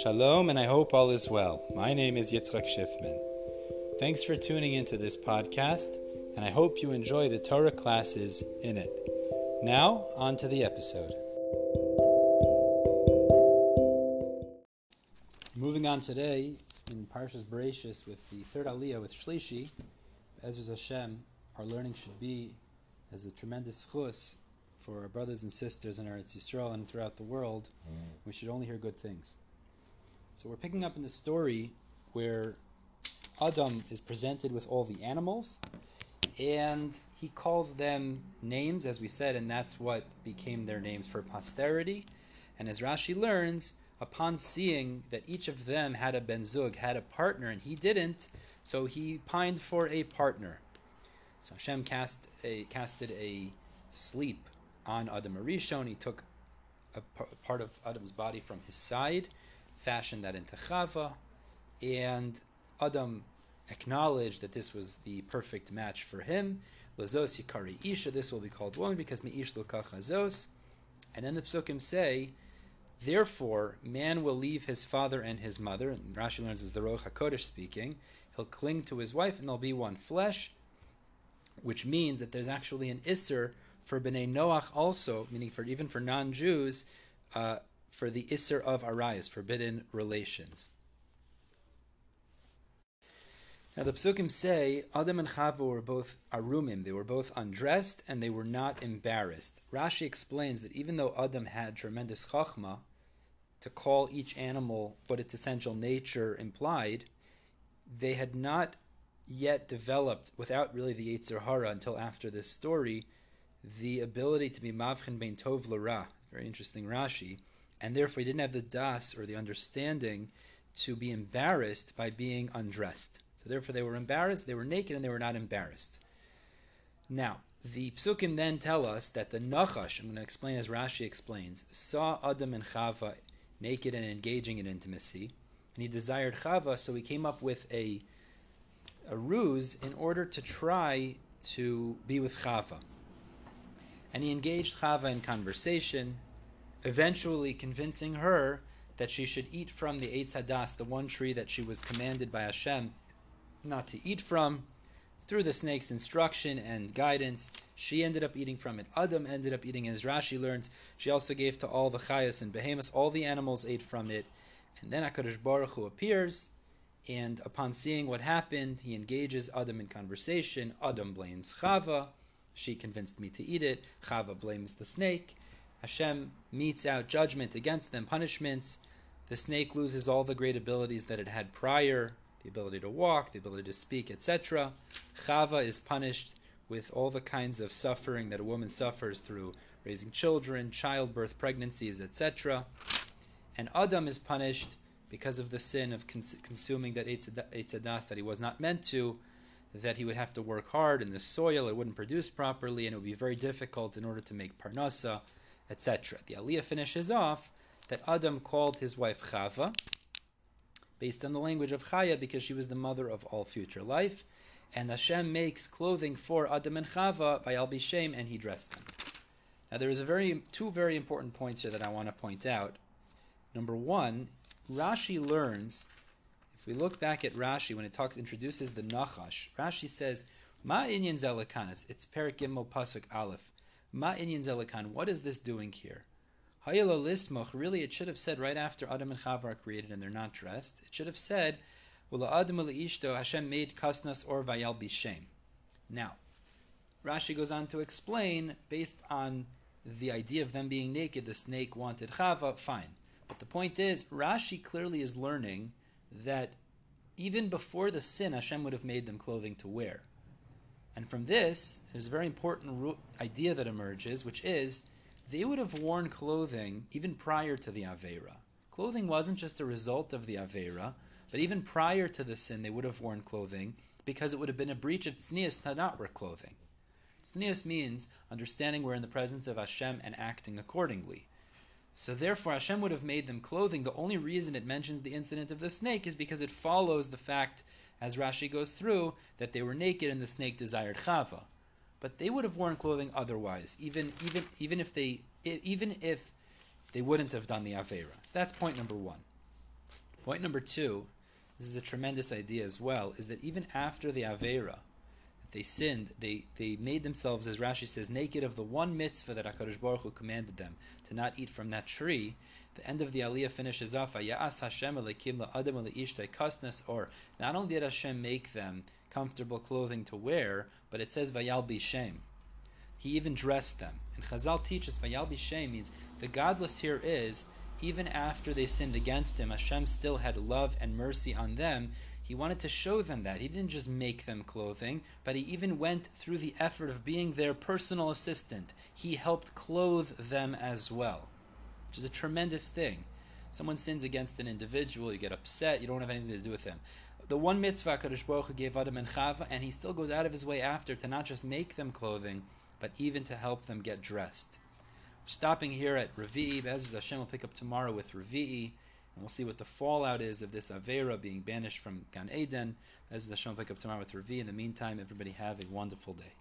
Shalom, and I hope all is well. My name is Yitzchak Schiffman. Thanks for tuning into this podcast, and I hope you enjoy the Torah classes in it. Now, on to the episode. Moving on today in Parshas Bereishis with the third Aliyah with Shlishi, Ezra Hashem, our learning should be as a tremendous chus for our brothers and sisters in Eretz Yisrael and throughout the world. Mm. We should only hear good things. So we're picking up in the story where Adam is presented with all the animals, and he calls them names, as we said, and that's what became their names for posterity. And as Rashi learns, upon seeing that each of them had a benzug, had a partner, and he didn't, so he pined for a partner. So Hashem cast a, casted a sleep on Adam HaRishon. He took a part of Adam's body from his side fashioned that into Chava, and Adam acknowledged that this was the perfect match for him. Lazos Yikari Isha, this will be called woman because Meish Lukach Azos. And then the psukim say, therefore, man will leave his father and his mother, and Rashi learns as the Ruach HaKodesh speaking, he'll cling to his wife and they'll be one flesh, which means that there's actually an Isser for Bnei Noach also, meaning for even for non-Jews, uh, for the Isser of Arayas, forbidden relations. Now the psukim say Adam and Chava were both arumim; they were both undressed and they were not embarrassed. Rashi explains that even though Adam had tremendous chachma to call each animal what its essential nature implied, they had not yet developed, without really the Yetzer Hara until after this story, the ability to be mavchen bein tov l'ra. Very interesting Rashi and therefore he didn't have the das or the understanding to be embarrassed by being undressed. So therefore they were embarrassed, they were naked, and they were not embarrassed. Now, the psukim then tell us that the Nachash, I'm going to explain as Rashi explains, saw Adam and Chava naked and engaging in intimacy, and he desired Chava, so he came up with a, a ruse in order to try to be with Chava. And he engaged Chava in conversation, eventually convincing her that she should eat from the Eitz Hadas, the one tree that she was commanded by Hashem not to eat from. Through the snake's instruction and guidance, she ended up eating from it. Adam ended up eating, as Rashi learns, she also gave to all the chayas and behemoths. All the animals ate from it. And then HaKadosh Baruch Hu appears, and upon seeing what happened, he engages Adam in conversation. Adam blames Chava. She convinced me to eat it. Chava blames the snake. Hashem metes out judgment against them, punishments. The snake loses all the great abilities that it had prior the ability to walk, the ability to speak, etc. Chava is punished with all the kinds of suffering that a woman suffers through raising children, childbirth, pregnancies, etc. And Adam is punished because of the sin of cons- consuming that Eitz Hadas that he was not meant to, that he would have to work hard in the soil, it wouldn't produce properly, and it would be very difficult in order to make parnasa etc. The Aliyah finishes off that Adam called his wife Chava, based on the language of Chaya, because she was the mother of all future life. And Hashem makes clothing for Adam and Chava Vayal Bishem, and he dressed them. Now there is a very two very important points here that I want to point out. Number one, Rashi learns. If we look back at Rashi when it talks introduces the Nachash, Rashi says, "Ma inyan zelakanis." It's Perek Pasuk Aleph. Ma inyan zelikan, what is this doing here? Hayelo lismoch, really it should have said right after Adam and Chava are created and they're not dressed, it should have said, Ula Adam ishto Hashem made kasnas or vayal bishem. Now, Rashi goes on to explain, based on the idea of them being naked, the snake wanted Chava, fine. But the point is, Rashi clearly is learning that even before the sin, Hashem would have made them clothing to wear. And from this, there's a very important idea that emerges, which is they would have worn clothing even prior to the Avera. Clothing wasn't just a result of the Avera, but even prior to the sin, they would have worn clothing because it would have been a breach of tznius to not wear clothing. Tznius means understanding we're in the presence of Hashem and acting accordingly. So therefore, Hashem would have made them clothing. The only reason it mentions the incident of the snake is because it follows the fact, as Rashi goes through, that they were naked and the snake desired chava. But they would have worn clothing otherwise, even even even if they even if they wouldn't have done the avera. So that's point number one. Point number two, this is a tremendous idea as well, is that even after the Avera, they sinned, they, they made themselves, as Rashi says, naked of the one mitzvah that HaKadosh Baruch Hu commanded them, to not eat from that tree. The end of the Aliyah finishes off, Ya'as Hashem Elokim la'adam le'ishtay kasnes, or not only did Hashem make them comfortable clothing to wear, but it says Vayal Bishem. He even dressed them. And Chazal teaches Vayal Bishem means the godless here is, even after they sinned against him, Hashem still had love and mercy on them, he wanted to show them that. He didn't just make them clothing, but he even went through the effort of being their personal assistant. He helped clothe them as well, which is a tremendous thing. Someone sins against an individual, you get upset, you don't have anything to do with him. The one mitzvah Kadosh Baruch Hu gave Adam and Chava, and he still goes out of his way after to not just make them clothing, but even to help them get dressed. Stopping here at Revi'i. Be'ez Hashem will pick up tomorrow with Revi'i. And we'll see what the fallout is of this Avera being banished from Gan Eden. As the will pick up tomorrow with Revi'i. In the meantime, everybody have a wonderful day.